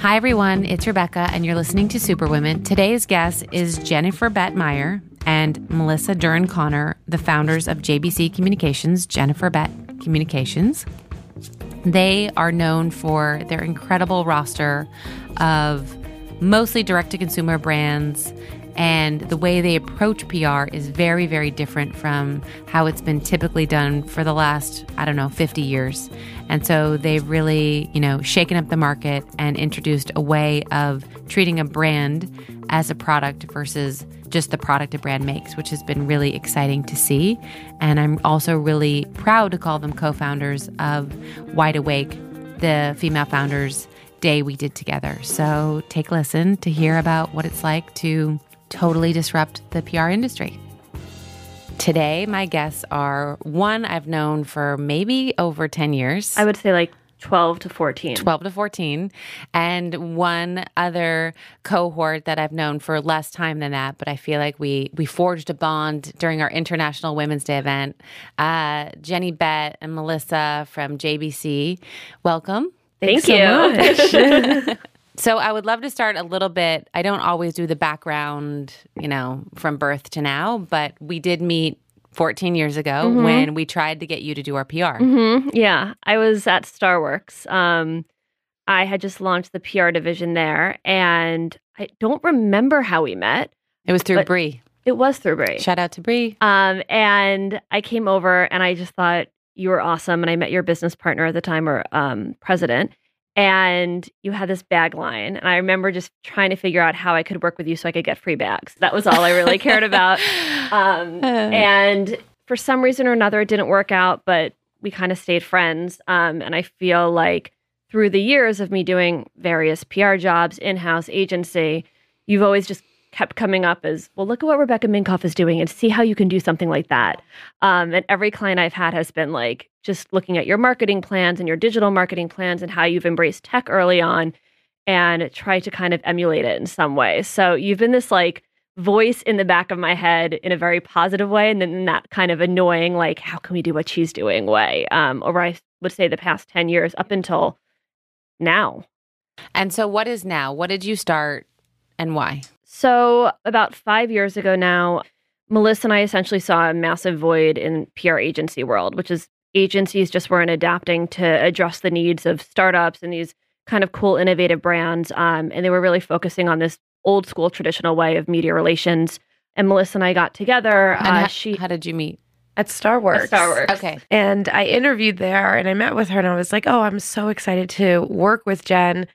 Hi, everyone. It's Rebecca, and you're listening to Superwomen. Today's guest is Jennifer Bett Meyer and Melissa Dern Connor, the founders of JBC Communications, Jennifer Bett Communications. They are known for their incredible roster of mostly direct to consumer brands and the way they approach PR is very, very different from how it's been typically done for the last, I don't know, 50 years. And so they've really, you know, shaken up the market and introduced a way of treating a brand as a product versus just the product a brand makes, which has been really exciting to see. And I'm also really proud to call them co founders of Wide Awake, the female founders day we did together. So take a listen to hear about what it's like to totally disrupt the PR industry. Today, my guests are one I've known for maybe over 10 years. I would say like 12 to 14. 12 to 14. And one other cohort that I've known for less time than that, but I feel like we we forged a bond during our International Women's Day event. Uh, Jenny Bett and Melissa from JBC. Welcome. Thank you. So I would love to start a little bit. I don't always do the background, you know, from birth to now, but we did meet 14 years ago mm-hmm. when we tried to get you to do our PR. Mm-hmm. Yeah, I was at Starworks. Um, I had just launched the PR division there, and I don't remember how we met. It was through Brie. It was through Brie. Shout out to Brie. Um, and I came over, and I just thought you were awesome, and I met your business partner at the time, or um, president and you had this bag line and i remember just trying to figure out how i could work with you so i could get free bags. That was all i really cared about. Um, and for some reason or another it didn't work out but we kind of stayed friends. Um, and i feel like through the years of me doing various pr jobs in-house agency you've always just kept coming up as well look at what rebecca minkoff is doing and see how you can do something like that. Um, and every client i've had has been like just looking at your marketing plans and your digital marketing plans and how you've embraced tech early on and try to kind of emulate it in some way. So you've been this like voice in the back of my head in a very positive way and then that kind of annoying like how can we do what she's doing way? Um, over i would say the past 10 years up until now. And so what is now? What did you start and why so, about five years ago now, Melissa and I essentially saw a massive void in PR agency world, which is agencies just weren't adapting to address the needs of startups and these kind of cool, innovative brands. Um, and they were really focusing on this old school traditional way of media relations. And Melissa and I got together. And uh, how, she, how did you meet? At Starworks. At Starworks. Okay. And I interviewed there and I met with her and I was like, oh, I'm so excited to work with Jen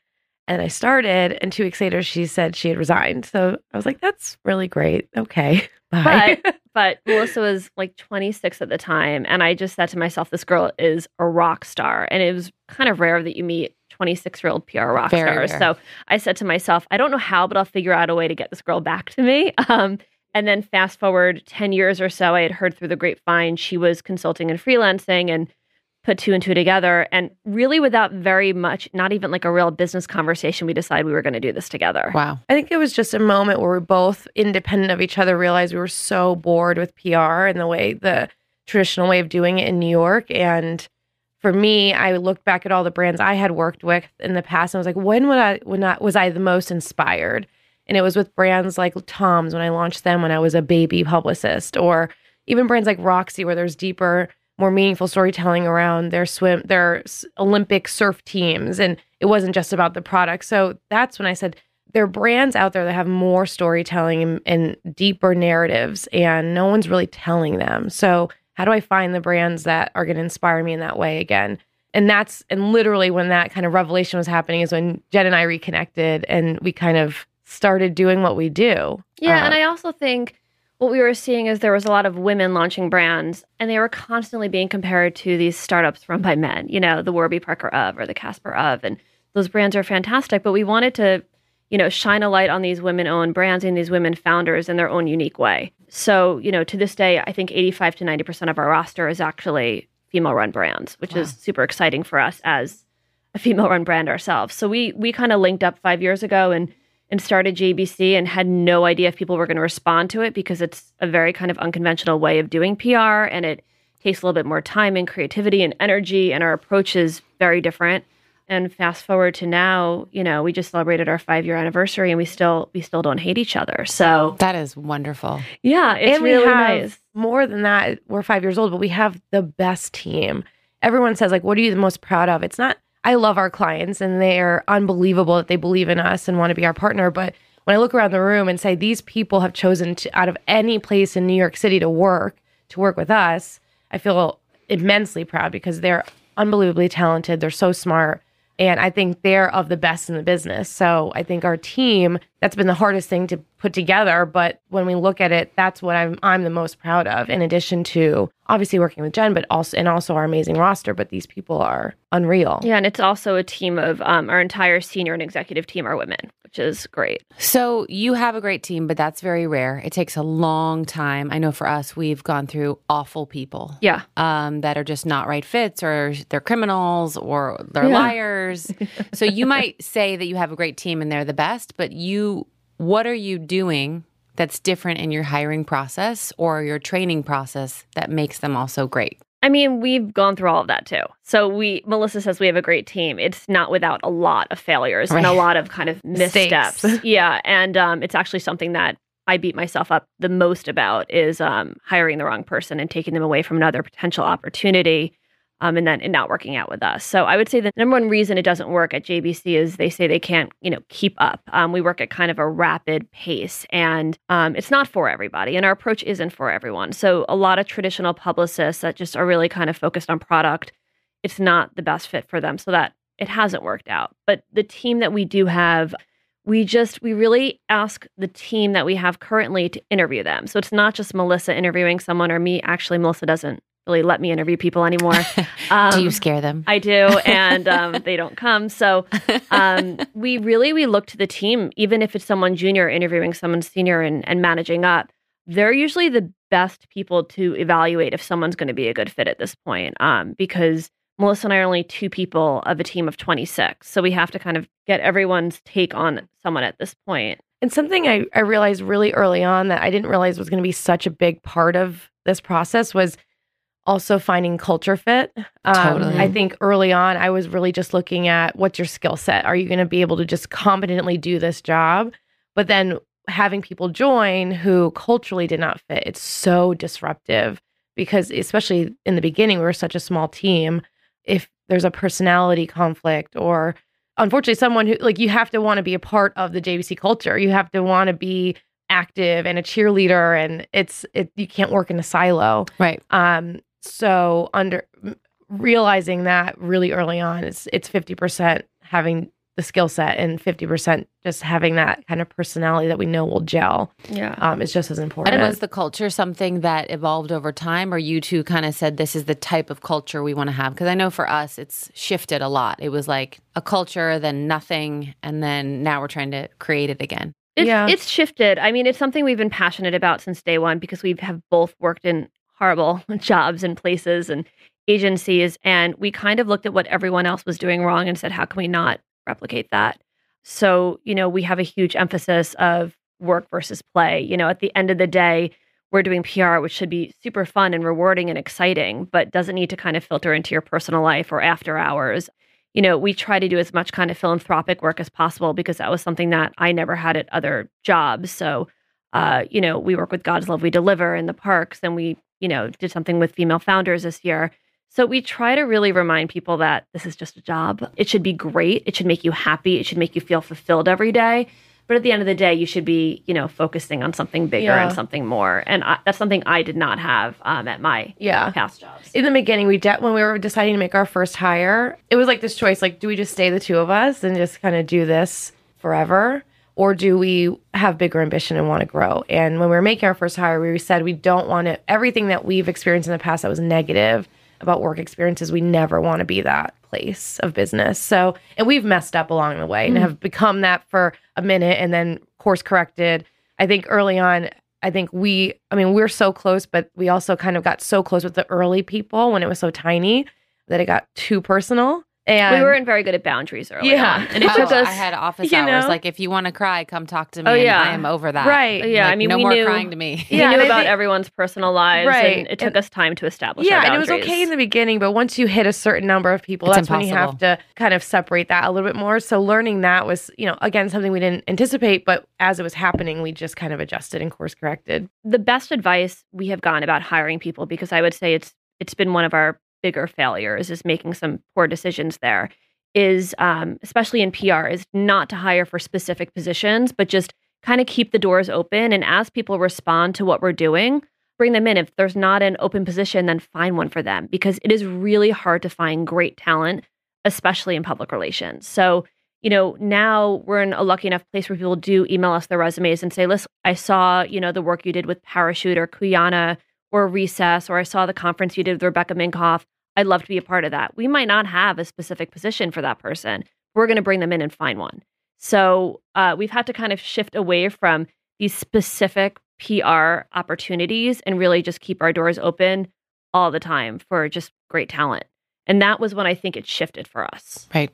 and I started, and two weeks later, she said she had resigned. So I was like, that's really great. Okay. Bye. But, but Melissa was like 26 at the time. And I just said to myself, this girl is a rock star. And it was kind of rare that you meet 26 year old PR rock Very stars. Rare. So I said to myself, I don't know how, but I'll figure out a way to get this girl back to me. Um, and then fast forward 10 years or so, I had heard through the grapevine she was consulting and freelancing and put two and two together and really without very much not even like a real business conversation we decided we were going to do this together. Wow. I think it was just a moment where we both independent of each other realized we were so bored with pr and the way the traditional way of doing it in new york and for me i looked back at all the brands i had worked with in the past and i was like when would i when I, was i the most inspired? And it was with brands like tom's when i launched them when i was a baby publicist or even brands like roxy where there's deeper more meaningful storytelling around their swim their Olympic surf teams and it wasn't just about the product. So that's when I said there are brands out there that have more storytelling and, and deeper narratives and no one's really telling them. So how do I find the brands that are going to inspire me in that way again? And that's and literally when that kind of revelation was happening is when Jen and I reconnected and we kind of started doing what we do. Yeah, uh, and I also think what we were seeing is there was a lot of women launching brands and they were constantly being compared to these startups run by men, you know, the Warby Parker of or the Casper of. And those brands are fantastic, but we wanted to, you know, shine a light on these women owned brands and these women founders in their own unique way. So, you know, to this day, I think 85 to 90% of our roster is actually female run brands, which wow. is super exciting for us as a female run brand ourselves. So we we kind of linked up five years ago and and started JBC and had no idea if people were going to respond to it because it's a very kind of unconventional way of doing PR and it takes a little bit more time and creativity and energy, and our approach is very different. And fast forward to now, you know, we just celebrated our five year anniversary, and we still we still don't hate each other. So That is wonderful. yeah, it's and really we have nice. more than that. We're five years old, but we have the best team. Everyone says, like, what are you the most proud of? It's not, I love our clients and they're unbelievable that they believe in us and want to be our partner. But when I look around the room and say, these people have chosen to, out of any place in New York City to work, to work with us, I feel immensely proud because they're unbelievably talented. They're so smart. And I think they're of the best in the business. So I think our team, that's been the hardest thing to put together. But when we look at it, that's what I'm I'm the most proud of, in addition to obviously working with Jen, but also and also our amazing roster. But these people are unreal. Yeah, and it's also a team of um, our entire senior and executive team are women, which is great. So you have a great team, but that's very rare. It takes a long time. I know for us, we've gone through awful people. Yeah. Um, that are just not right fits, or they're criminals, or they're Yeah. liars. so you might say that you have a great team and they're the best, but you, what are you doing that's different in your hiring process or your training process that makes them also great? I mean, we've gone through all of that too. So we Melissa says we have a great team. It's not without a lot of failures and a lot of kind of Mistakes. missteps. yeah, and um, it's actually something that I beat myself up the most about is um, hiring the wrong person and taking them away from another potential opportunity. Um, and then and not working out with us. So I would say the number one reason it doesn't work at JBC is they say they can't, you know, keep up. Um, we work at kind of a rapid pace, and um, it's not for everybody. And our approach isn't for everyone. So a lot of traditional publicists that just are really kind of focused on product, it's not the best fit for them. So that it hasn't worked out. But the team that we do have, we just we really ask the team that we have currently to interview them. So it's not just Melissa interviewing someone or me. Actually, Melissa doesn't really let me interview people anymore. Um, Do you scare them? I do, and um, they don't come. So um, we really we look to the team, even if it's someone junior interviewing someone senior and, and managing up. They're usually the best people to evaluate if someone's going to be a good fit at this point, um, because Melissa and I are only two people of a team of 26. So we have to kind of get everyone's take on someone at this point. And something I, I realized really early on that I didn't realize was going to be such a big part of this process was also finding culture fit. Um, Totally. I think early on, I was really just looking at what's your skill set? Are you going to be able to just competently do this job? But then having people join who culturally did not fit, it's so disruptive because, especially in the beginning, we were such a small team. If there's a personality conflict or unfortunately someone who like you have to want to be a part of the JBC culture. You have to want to be active and a cheerleader and it's it you can't work in a silo. Right. Um so under realizing that really early on it's it's 50% having the skill set and 50% just having that kind of personality that we know will gel Yeah. um is just as important. And was the culture something that evolved over time, or you two kind of said this is the type of culture we want to have? Because I know for us, it's shifted a lot. It was like a culture, then nothing, and then now we're trying to create it again. It's, Yeah. it's shifted. I mean, it's something we've been passionate about since day one because we have both worked in horrible jobs and places and agencies. And we kind of looked at what everyone else was doing wrong and said, how can we not replicate that? So, you know, we have a huge emphasis of work versus play. You know, at the end of the day, we're doing PR, which should be super fun and rewarding and exciting, but doesn't need to kind of filter into your personal life or after hours you know, we try to do as much kind of philanthropic work as possible because that was something that I never had at other jobs. So, uh, you know, we work with God's Love We Deliver in the parks, and we, you know, did something with female founders this year. So we try to really remind people that this is just a job. It should be great. It should make you happy. It should make you feel fulfilled every day. But at the end of the day, you should be, you know, focusing on something bigger Yeah. and something more. And I, that's something I did not have um, at my yeah. past jobs. in the beginning we de- when we were deciding to make our first hire it was like this choice like do we just stay the two of us and just kind of do this forever or do we have bigger ambition and want to grow? And when we were making our first hire we said we don't want to everything that we've experienced in the past that was negative about work experiences we never want to be that place of business. So and we've messed up along the way and mm-hmm. have become that for a minute and then course corrected. I think early on I think we, I mean, we're so close, but we also kind of got so close with the early people when it was so tiny that it got too personal. And we weren't very good at boundaries early Yeah. on. And it Oh, took us I had office you hours. Like, if you want to cry, come talk to me. Oh, and yeah. I am over that. right. Yeah, I mean, no we more knew- crying to me. we Yeah, knew about think- everyone's personal lives Right. and it took And- us time to establish Yeah, our and it was okay in the beginning, but once you hit a certain number of people, It's that's when you have to kind of separate that a little bit more. So learning that was, you know, again something we didn't anticipate, but as it was happening, we just kind of adjusted and course corrected. the best advice we have gotten about hiring people because I would say it's it's been one of our bigger failures is making some poor decisions there is um, especially in PR is not to hire for specific positions but just kind of keep the doors open and as people respond to what we're doing bring them in. If there's not an open position then find one for them because it is really hard to find great talent especially in public relations. So you know, now we're in a lucky enough place where people do email us their resumes and say, listen, I saw, you know, the work you did with Parachute or Cuyana or Recess, or I saw the conference you did with Rebecca Minkoff. I'd love to be a part of that. We might not have a specific position for that person. We're going to bring them in and find one. So uh, we've had to kind of shift away from these specific PR opportunities and really just keep our doors open all the time for just great talent. And that was when I think it shifted for us. Right.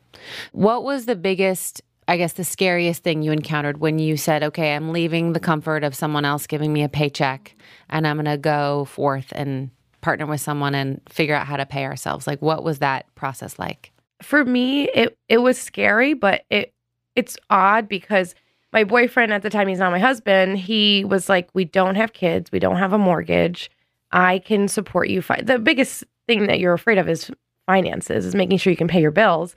What was the biggest, I guess, the scariest thing you encountered when you said, okay, I'm leaving the comfort of someone else giving me a paycheck and I'm going to go forth and partner with someone and figure out how to pay ourselves? Like, what was that process like? For me, it it was scary, but it it's odd because my boyfriend at the time, he's not my husband, he was like, We don't have kids, we don't have a mortgage. I can support you. Fi-. The biggest thing that you're afraid of is finances, is making sure you can pay your bills.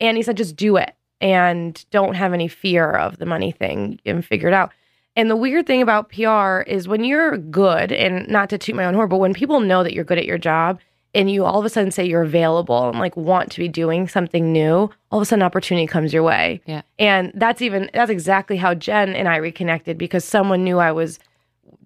And he said, just do it and don't have any fear of the money thing and figure it out. And the weird thing about PR is when you're good, and not to toot my own horn, but when people know that you're good at your job and you all of a sudden say you're available and like want to be doing something new, all of a sudden opportunity comes your way. Yeah. And that's even, that's exactly how Jen and I reconnected because someone knew I was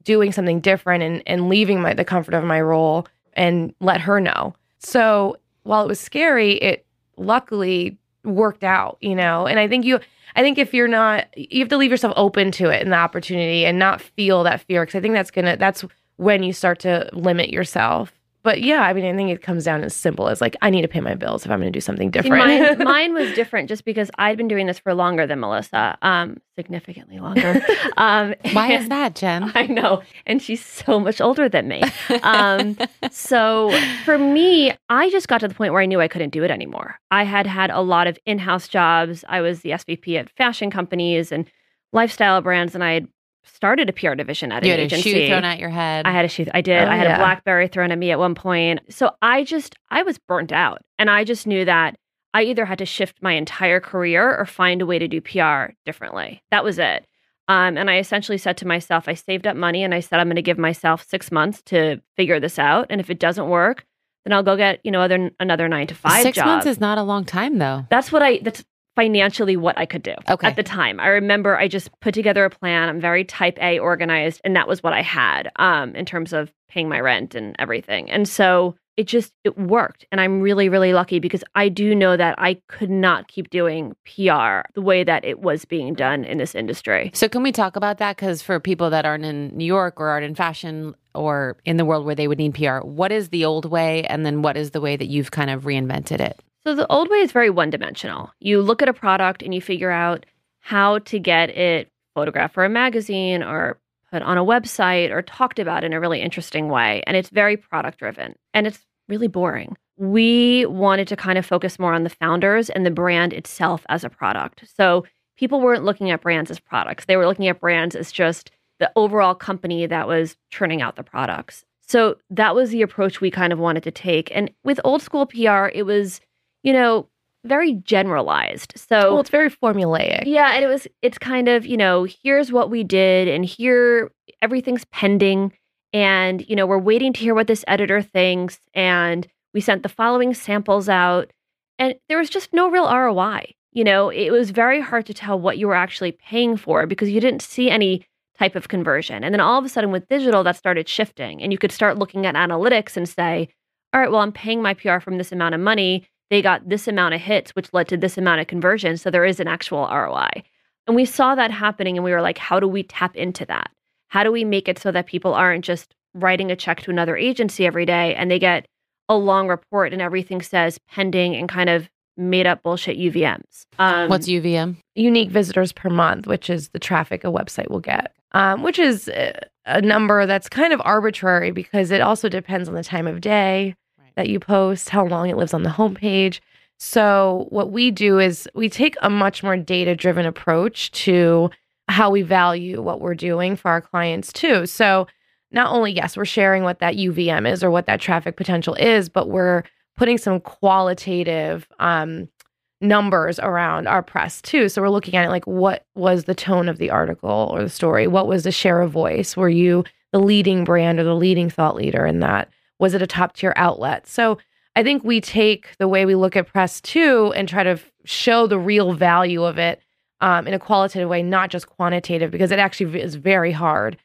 doing something different and, and leaving my, the comfort of my role and let her know. So while it was scary, it luckily worked out, you know. And I think you, I think if you're not, you have to leave yourself open to it and the opportunity and not feel that fear because I think that's gonna, that's when you start to limit yourself. But yeah, I mean, I think it comes down as simple as like, I need to pay my bills if I'm going to do something See, different. mine, mine was different just because I'd been doing this for longer than Melissa, um, significantly longer. Um, Why is that, Jen? I know. And she's so much older than me. Um, so for me, I just got to the point where I knew I couldn't do it anymore. I had had a lot of in house jobs. I was the SVP at fashion companies and lifestyle brands, and I had started a PR division at you an had a agency. shoe thrown at your head. I had a shoe. I did. Oh, I had yeah. a BlackBerry thrown at me at one point. So I just, I was burnt out. And I just knew that I either had to shift my entire career or find a way to do PR differently. That was it. Um, and I essentially said to myself, I saved up money and I said, I'm going to give myself six months to figure this out. And if it doesn't work, then I'll go get, you know, other, another nine to five Six job. months is not a long time, though. That's what I, that's financially what I could do Okay. at the time. I remember I just put together a plan. I'm very type A organized, and that was what I had um, in terms of paying my rent and everything. And so it just it worked, and I'm really really lucky because I do know that I could not keep doing PR the way that it was being done in this industry. So, can we talk about that? Because for people that aren't in New York or aren't in fashion or in the world where they would need PR, what is the old way? And then what is the way that you've kind of reinvented it? So the old way is very one dimensional. You look at a product and you figure out how to get it photographed for a magazine or put on a website or talked about in a really interesting way. And it's very product driven and it's really boring. We wanted to kind of focus more on the founders and the brand itself as a product. So people weren't looking at brands as products, they were looking at brands as just the overall company that was churning out the products. So that was the approach we kind of wanted to take. And with old school PR, it was you know, very generalized. So well, it's very formulaic. yeah, and it was it's kind of, you know, here's what we did and here everything's pending and you know, we're waiting to hear what this editor thinks and we sent the following samples out and there was just no real ROI. You know, it was very hard to tell what you were actually paying for because you didn't see any type of conversion. And then all of a sudden with digital that started shifting and you could start looking at analytics and say, all right, well, I'm paying my PR from this amount of money they got this amount of hits, which led to this amount of conversion. So there is an actual ROI. And we saw that happening and we were like, how do we tap into that? How do we make it so that people aren't just writing a check to another agency every day and they get a long report and everything says pending and kind of made up bullshit UVMs. Um, What's UVM? unique visitors per month, which is the traffic a website will get, um, which is a, a number that's kind of arbitrary because it also depends on the time of day Right. That you post, how long it lives on the homepage. So, what we do is we take a much more data driven approach to how we value what we're doing for our clients, too. So, not only, yes, we're sharing what that UVM is or what that traffic potential is, but we're putting some qualitative um, numbers around our press too. So we're looking at it like what was the tone of the article or the story? What was the share of voice? Were you the leading brand or the leading thought leader in that? Was it a top tier outlet? So I think we take the way we look at press too and try to show the real value of it um, in a qualitative way, not just quantitative, because it actually is very hard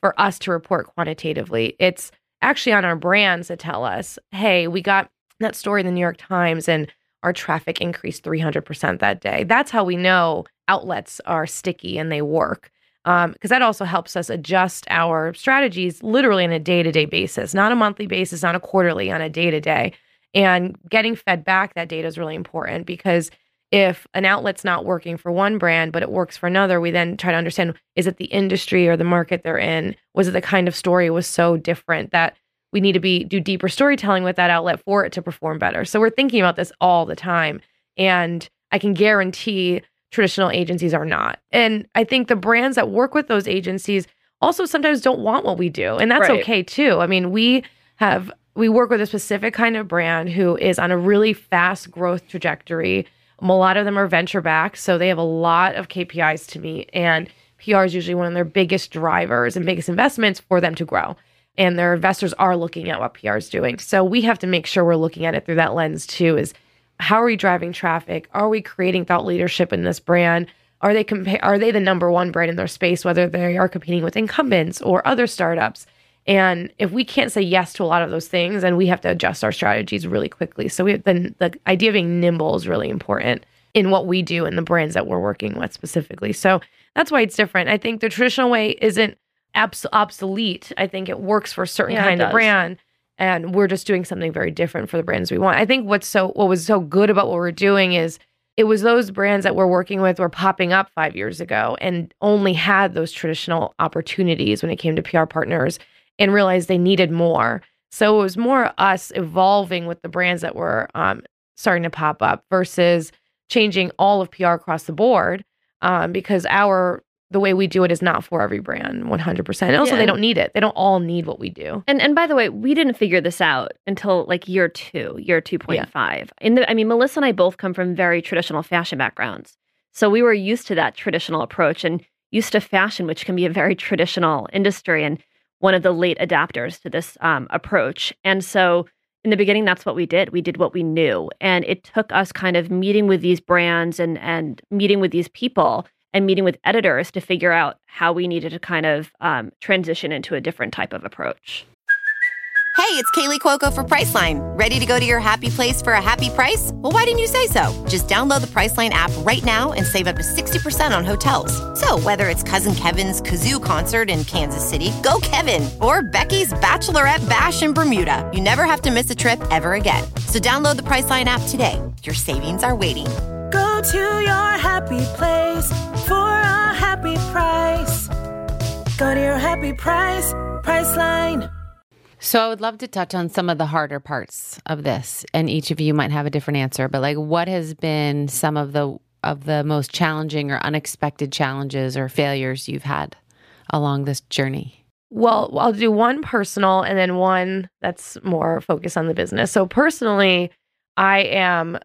for us to report quantitatively. It's actually on our brands that tell us, hey, we got that story in the New York Times and our traffic increased 300% that day. That's how we know outlets are sticky and they work. Um, because that also helps us adjust our strategies literally on a day to day basis, not a monthly basis, not a quarterly, on a day to day. And getting fed back that data is really important because if an outlet's not working for one brand, but it works for another, we then try to understand is it the industry or the market they're in? Was it the kind of story was so different that we need to be do deeper storytelling with that outlet for it to perform better. So we're thinking about this all the time. And I can guarantee traditional agencies are not. And I think the brands that work with those agencies also sometimes don't want what we do. And that's Right. okay too. I mean, we have we work with a specific kind of brand who is on a really fast growth trajectory. A lot of them are venture backed, so they have a lot of KPIs to meet and PR is usually one of their biggest drivers and biggest investments for them to grow and their investors are looking at what PR is doing. So we have to make sure we're looking at it through that lens too is how are we driving traffic? Are we creating thought leadership in this brand? Are they compa- are they the number one brand in their space whether they are competing with incumbents or other startups? And if we can't say yes to a lot of those things, then we have to adjust our strategies really quickly. So we then the idea of being nimble is really important in what we do and the brands that we're working with specifically. So that's why it's different. I think the traditional way isn't abs- obsolete. I think it works for a certain Yeah, kind of brand, and we're just doing something very different for the brands we want. I think what's so what was so good about what we're doing is it was those brands that we're working with were popping up five years ago and only had those traditional opportunities when it came to PR partners and realized they needed more. So it was more us evolving with the brands that were um, starting to pop up versus changing all of PR across the board um, because our the way we do it is not for every brand 100%. And also Yeah. they don't need it. They don't all need what we do. And and by the way, we didn't figure this out until like year two, year two point five. In the, I mean, Melissa and I both come from very traditional fashion backgrounds, so we were used to that traditional approach and used to fashion, which can be a very traditional industry and one of the late adapters to this um, approach. And so, in the beginning, that's what we did. We did what we knew, and it took us kind of meeting with these brands and and meeting with these people and meeting with editors to figure out how we needed to kind of um, transition into a different type of approach. Hey, it's Kaley Cuoco for Priceline. Ready to go to your happy place for a happy price? Well, why didn't you say so? Just download the Priceline app right now and save up to 60% on hotels. So, whether it's Cousin Kevin's Kazoo concert in Kansas City, go Kevin, or Becky's Bachelorette Bash in Bermuda, you never have to miss a trip ever again. So, download the Priceline app today. Your savings are waiting. Go to your happy place for a happy price. Go to your happy price, Priceline. So I would love to touch on some of the harder parts of this, and each of you might have a different answer. But like, what has been some of the of the most challenging or unexpected challenges or failures you've had along this journey? Well, I'll do one personal and then one that's more focused on the business. So, personally, I am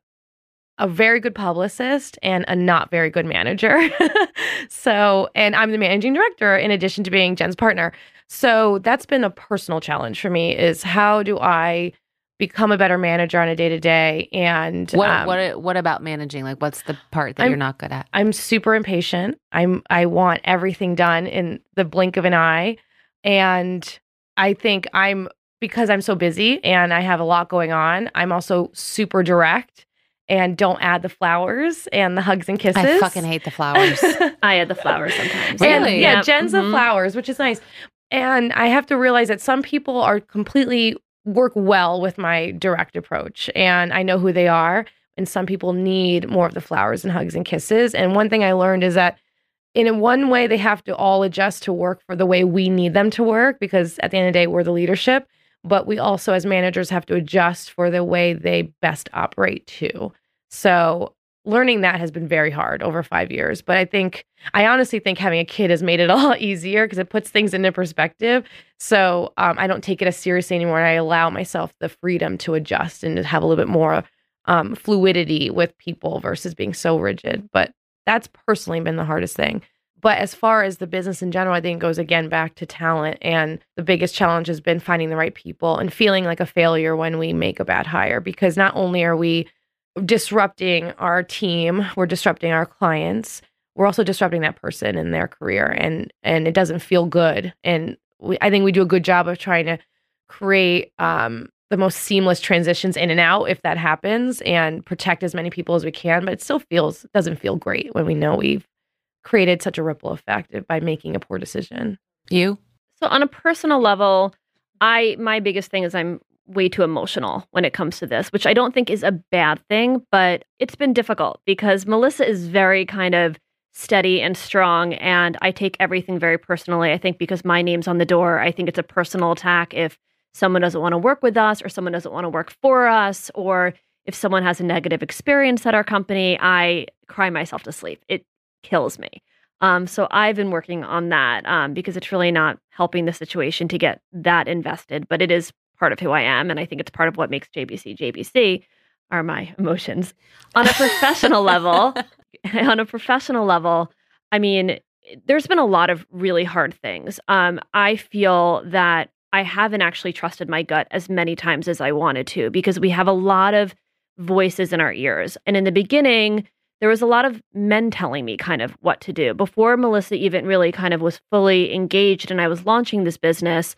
a very good publicist and a not very good manager. so, and I'm the managing director in addition to being Jen's partner. So, that's been a personal challenge for me is how do I become a better manager on a day to day and What um, what what about managing? Like, what's the part that I'm- you're not good at? I'm super impatient. I'm I want everything done in the blink of an eye. And I think I'm because I'm so busy and I have a lot going on, I'm also super direct and don't add the flowers and the hugs and kisses. I fucking hate the flowers. I add the flowers sometimes. And, Really? yeah, Jen's the mhm. flowers, which is nice. And I have to realize that some people are completely work well with my direct approach and I know who they are. and some people need more of the flowers and hugs and kisses. And one thing I learned is that in one way they have to all adjust to work for the way we need them to work because at the end of the day we're the leadership but we also as managers have to adjust for the way they best operate too so learning that has been very hard over five years but i think i honestly think having a kid has made it a lot easier because it puts things into perspective so um, i don't take it as seriously anymore and i allow myself the freedom to adjust and to have a little bit more um, fluidity with people versus being so rigid but that's personally been the hardest thing. But as far as the business in general, I think it goes again back to talent. And the biggest challenge has been finding the right people and feeling like a failure when we make a bad hire because not only are we disrupting our team, we're disrupting our clients, we're also disrupting that person in their career. And and it doesn't feel good. And we, I think we do a good job of trying to create um, the most seamless transitions in and out if that happens and protect as many people as we can but it still feels doesn't feel great when we know we've created such a ripple effect by making a poor decision. You? So on a personal level i my biggest thing is i'm way too emotional when it comes to this which i don't think is a bad thing but it's been difficult because melissa is very kind of steady and strong and i take everything very personally. I think because my name's on the door i think it's a personal attack if someone doesn't want to work with us or someone doesn't want to work for us or if someone has a negative experience at our company, I cry myself to sleep. It kills me. Um, so I've been working on that um, because it's really not helping the situation to get that invested, but it is part of who I am. And I think it's part of what makes JBC JBC are my emotions. On a professional level, on a professional level, I mean, there's been a lot of really hard things. Um, I feel that I haven't actually trusted my gut as many times as I wanted to because we have a lot of voices in our ears. And in the beginning, there was a lot of men telling me kind of what to do. Before Melissa even really kind of was fully engaged and I was launching this business,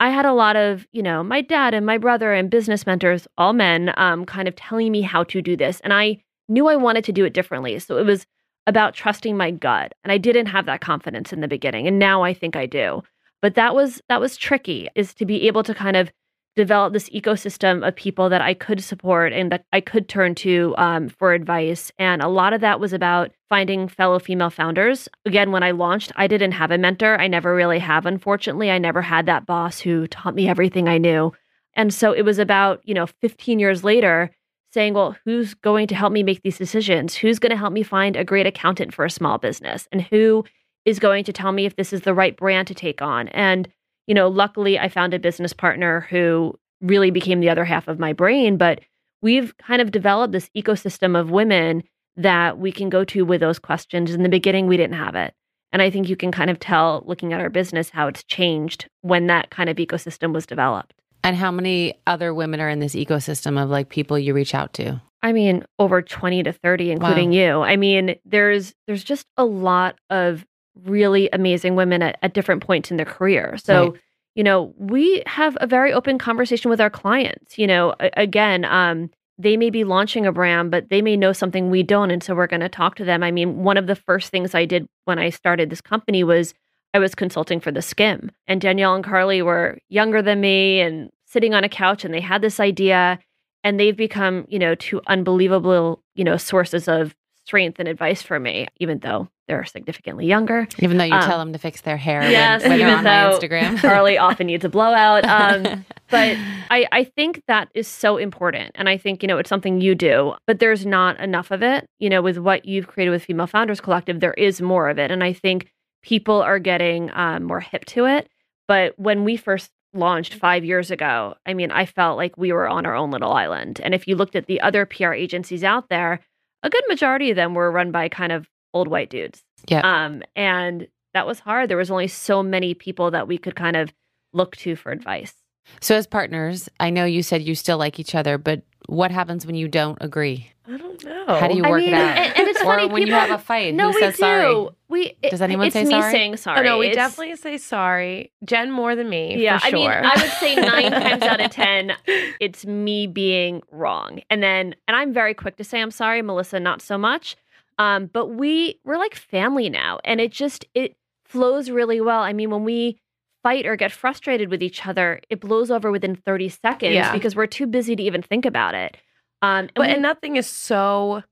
I had a lot of, you know, my dad and my brother and business mentors, all men, um, kind of telling me how to do this. And I knew I wanted to do it differently. So it was about trusting my gut. And I didn't have that confidence in the beginning. And now I think I do but that was that was tricky is to be able to kind of develop this ecosystem of people that I could support and that I could turn to um, for advice. And a lot of that was about finding fellow female founders. Again, when I launched, I didn't have a mentor. I never really have, unfortunately. I never had that boss who taught me everything I knew. And so it was about, you know, 15 years later saying, well, who's going to help me make these decisions? Who's going to help me find a great accountant for a small business? And who is going to tell me if this is the right brand to take on. And, you know, luckily I found a business partner who really became the other half of my brain. But we've kind of developed this ecosystem of women that we can go to with those questions. In the beginning, we didn't have it. And I think you can kind of tell looking at our business how it's changed when that kind of ecosystem was developed. And how many other women are in this ecosystem of like people you reach out to? I mean, over 20 to 30 including wow. you. I mean, there's there's just a lot of really amazing women at, at different points in their career. So, right. you know, we have a very open conversation with our clients. You know, a, again, um, they may be launching a brand, but they may know something we don't. And so we're going to talk to them. I mean, one of the first things I did when I started this company was I was consulting for the Skimm. And Danielle and Carly were younger than me and sitting on a couch and they had this idea and they've become, you know, two unbelievable, you know, sources of strength and advice for me, even though they're significantly younger. Even though you um, tell them to fix their hair yes, when, when even on though Instagram. Carly often needs a blowout. Um, but I, I think that is so important. And I think, you know, it's something you do, but there's not enough of it. You know, with what you've created with Female Founders Collective, there is more of it. And I think people are getting um, more hip to it. But when we first launched five years ago, I mean, I felt like we were on our own little island. And if you looked at the other PR agencies out there, a good majority of them were run by kind of old white dudes. Yeah. Um, and that was hard. There was only so many people that we could kind of look to for advice. So, as partners, I know you said you still like each other, but what happens when you don't agree? I don't know. How do you work I mean, it out? And, and it's or funny, when people, you have a fight, no, who we says do. sorry? We it, does anyone it's say me sorry? saying sorry. Oh, no, we it's, definitely say sorry. Jen more than me. Yeah, for I mean, I would say nine times out of ten, it's me being wrong, and then and I'm very quick to say I'm sorry. Melissa, not so much. Um, but we we're like family now, and it just it flows really well. I mean, when we fight or get frustrated with each other, it blows over within 30 seconds Yeah. because we're too busy to even think about it. Um, and But we- and nothing is so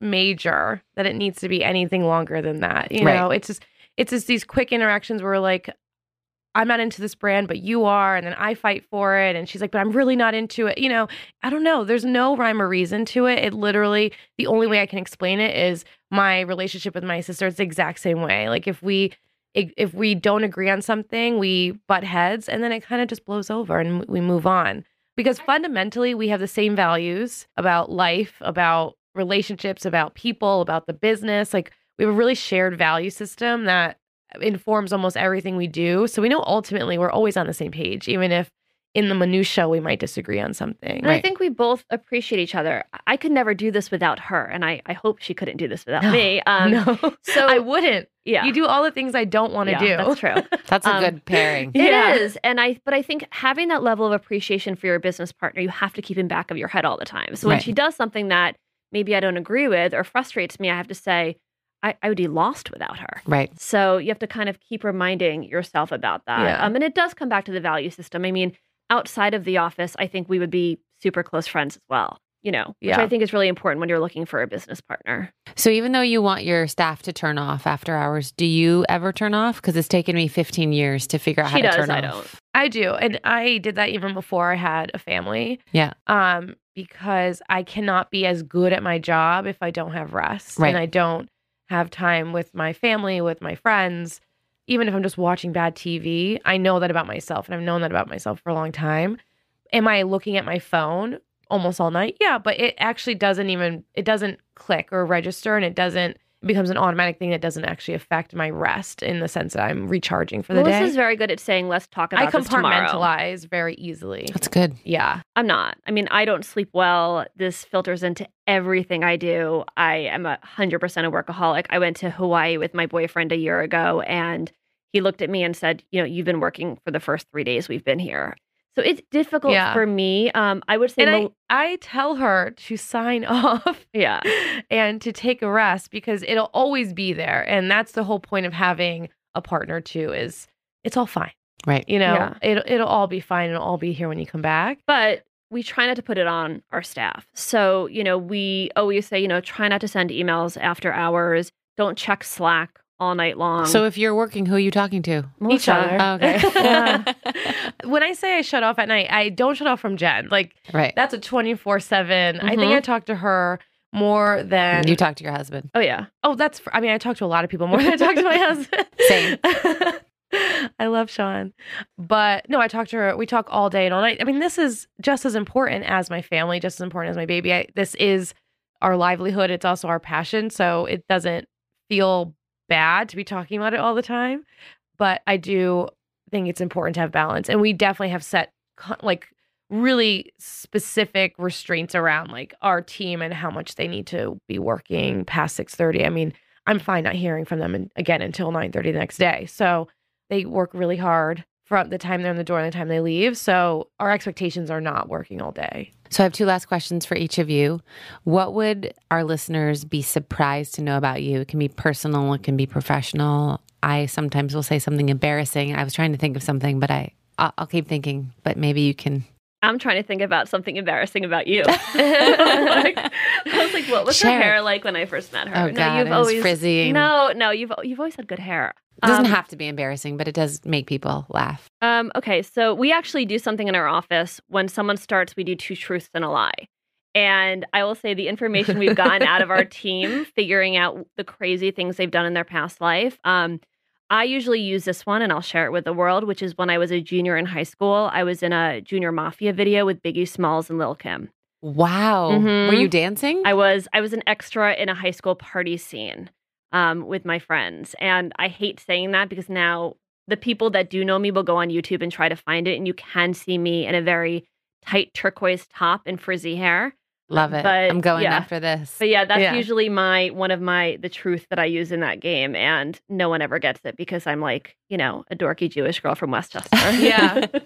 major that it needs to be anything longer than that. You Right. know, it's just it's just these quick interactions where like I'm not into this brand, but you are, and then I fight for it, and she's like, but I'm really not into it. You know, I don't know. There's no rhyme or reason to it. It literally the only way I can explain it is my relationship with my sister. It's the exact same way. Like if we if we don't agree on something, we butt heads, and then it kind of just blows over, and we move on because fundamentally we have the same values about life, about relationships, about people, about the business. Like we have a really shared value system that uh, informs almost everything we do. So we know ultimately we're always on the same page, even if in the minutia we might disagree on something. And I think we both appreciate each other. I could never do this without her, and I, I hope she couldn't do this without No, me. Um, no, So I wouldn't. yeah, You do all the things I don't want to yeah, do. That's true. That's a Um, good pairing. It is, Yeah. and I. But I think having that level of appreciation for your business partner, you have to keep in back of your head all the time. So when Right. she does something that maybe I don't agree with or frustrates me, I have to say, I, I would be lost without her. Right. So you have to kind of keep reminding yourself about that. Yeah. Um, and it does come back to the value system. I mean, outside of the office, I think we would be super close friends as well. You know, which Yeah. I think is really important when you're looking for a business partner. So even though you want your staff to turn off after hours, do you ever turn off? Because it's taken me 15 years to figure out how She to turn I off. I do. And I did that even before I had a family. Yeah. Um, because I cannot be as good at my job if I don't have rest. Right. And I don't have time with my family, with my friends. Even if I'm just watching bad TV, I know that about myself and I've known that about myself for a long time. Am I looking at my phone almost all night? Yeah, but it actually doesn't even it doesn't click or register and it doesn't becomes an automatic thing that doesn't actually affect my rest in the sense that I'm recharging for the day. Melissa's very good at saying, "Let's talk I about this tomorrow." compartmentalize very easily. That's good. Yeah. I'm not. I mean, I don't sleep well. This filters into everything I do. I am a hundred percent a workaholic. I went to Hawaii with my boyfriend a year ago, and he looked at me and said, "You know, you've been working for the first three days we've been here." So it's difficult Yeah. for me. Um, I would say, And I, I tell her to sign off yeah, and to take a rest because it'll always be there. And that's the whole point of having a partner too is it's all fine. Right. You know, Yeah. it'll it'll all be fine. It'll all be here when you come back. but we try not to put it on our staff. So you know, we always say, you know, try not to send emails after hours. Don't check Slack all night long. So if you're working, who are you talking to? Each other. Oh, okay. Yeah. when I say I shut off at night, I don't shut off from Jen. Like right. that's a 24/7. I think Mhm. I talk to her more than You talk to your husband. oh yeah, Oh, that's. I mean, I talk to a lot of people more than I talk to my husband. Same. I love Sean, but no, I talk to her. We talk all day and all night. I mean, this is just as important as my family, just as important as my baby. I, this is our livelihood. It's also our passion, so it doesn't feel bad to be talking about it all the time. But I do think it's important to have balance, and we definitely have set like really specific restraints around like our team and how much they need to be working past 6:30. I mean, I'm fine not hearing from them and again until 9:30 the next day. So they work really hard from the time they're in the door and the time they leave. So our expectations are not working all day. So I have two last questions for each of you. What would our listeners be surprised to know about you? It can be personal, it can be professional. I sometimes will say something embarrassing. I was trying to think of something, but I I'll, I'll keep thinking. But maybe you can. I'm trying to think about something embarrassing about you. Like, I was like, what was her hair like when I first met her? Oh, God, it was frizzy. No, no, you've you've always had good hair. It doesn't Um, have to be embarrassing, but it does make people laugh. Um, okay, so we actually do something in our office. When someone starts, we do two truths and a lie. And I will say the information we've gotten out of our team, figuring out the crazy things they've done in their past life. Um, I usually use this one and I'll share it with the world, which is when I was a junior in high school. I was in a Junior M.A.F.I.A. video with Biggie Smalls and Lil Kim. Wow. Mhm. Were you dancing? I was I was an extra in a high school party scene um, with my friends, and I hate saying that because now the people that do know me will go on YouTube and try to find it, and you can see me in a very tight turquoise top and frizzy hair. Love it. but, I'm going yeah. after this. But yeah, that's Yeah. usually my one of my the truth that I use in that game, and no one ever gets it because I'm like you know a dorky Jewish girl from Westchester. Yeah.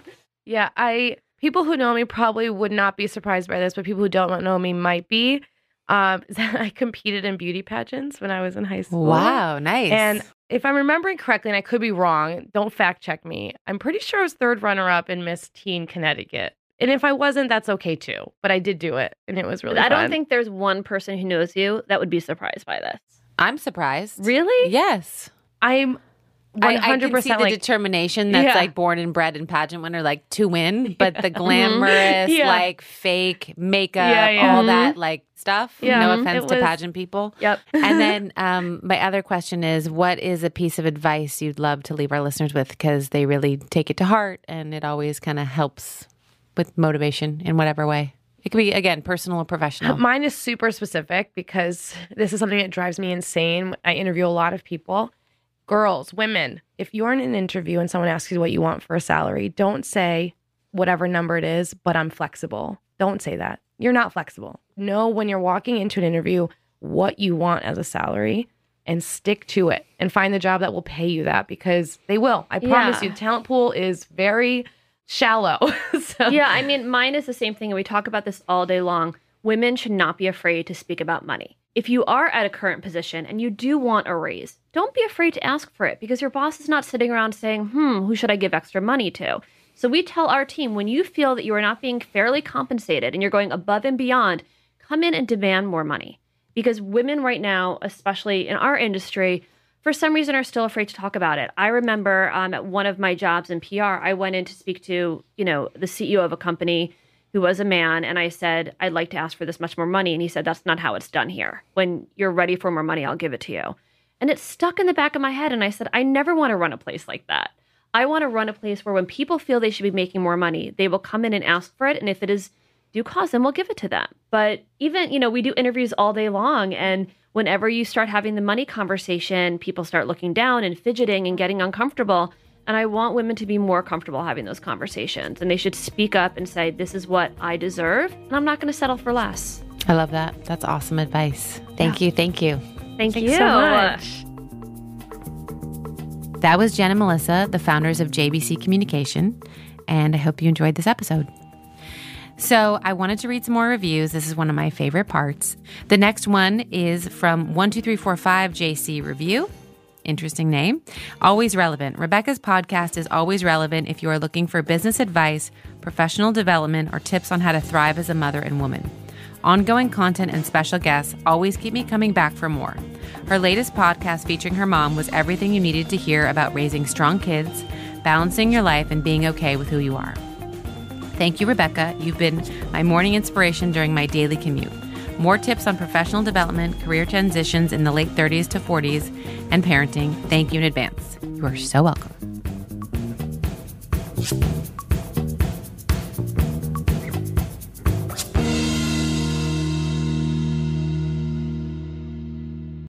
Yeah, I people who know me probably would not be surprised by this, but people who don't know me might be. Um, I competed in beauty pageants when I was in high school. wow. Nice. And if I'm remembering correctly, and I could be wrong, don't fact check me. I'm pretty sure I was third runner up in Miss Teen Connecticut And if I wasn't, that's okay too. But I did do it, and it was really. I don't think there's one person who knows you that would be surprised by this. I'm surprised. Really? Yes. I'm I- one I, hundred can see percent the determination that's Yeah. like born and bred in pageant winner, like to win, but the glamorous, Yeah. like fake makeup, Yeah, yeah. all Mhm. that like stuff. Yeah, no mhm. offense It to was- pageant people. Yep. and then um, my other question is what is a piece of advice you'd love to leave our listeners with? Because they really take it to heart and it always kind of helps with motivation in whatever way. It could be, again, personal or professional. Mine is super specific because this is something that drives me insane. I interview a lot of people, girls, women. If you're in an interview and someone asks you what you want for a salary, don't say whatever number it is, but I'm flexible. Don't say that. You're not flexible. Know when you're walking into an interview what you want as a salary and stick to it and find the job that will pay you that because they will. I promise Yeah. you, talent pool is very shallow. so, yeah, I mean, mine is the same thing, and we talk about this all day long. Women should not be afraid to speak about money. If you are at a current position and you do want a raise, don't be afraid to ask for it because your boss is not sitting around saying, hmm, who should I give extra money to? So we tell our team when you feel that you are not being fairly compensated and you're going above and beyond, come in and demand more money. Because women right now, especially in our industry, for some reason are still afraid to talk about it. I remember um, at one of my jobs in PR, I went in to speak to, you know, the CEO of a company who was a man, and I said, I'd like to ask for this much more money. And he said, That's not how it's done here. When you're ready for more money, I'll give it to you. And it stuck in the back of my head. And I said, I never want to run a place like that. I want to run a place where when people feel they should be making more money, they will come in and ask for it. And if it is due cause, then we'll give it to them. But even, you know, we do interviews all day long. And whenever you start having the money conversation, people start looking down and fidgeting and getting uncomfortable. And I want women to be more comfortable having those conversations. And they should speak up and say, This is what I deserve. And I'm not going to settle for less. I love that. That's awesome advice. Thank you. Thank you. Thank Thanks you so much. That was Jen and Melissa, the founders of JBC Communication, and I hope you enjoyed this episode. So, I wanted to read some more reviews. This is one of my favorite parts. The next one is from 12345JC Review. Interesting name. Always relevant. Rebecca's podcast is always relevant if you are looking for business advice, professional development, or tips on how to thrive as a mother and woman. Ongoing content and special guests always keep me coming back for more. Her latest podcast featuring her mom was everything you needed to hear about raising strong kids, balancing your life, and being okay with who you are. Thank you, Rebecca. You've been my morning inspiration during my daily commute. More tips on professional development, career transitions in the late 30s to 40s, and parenting. Thank you in advance. You are so welcome.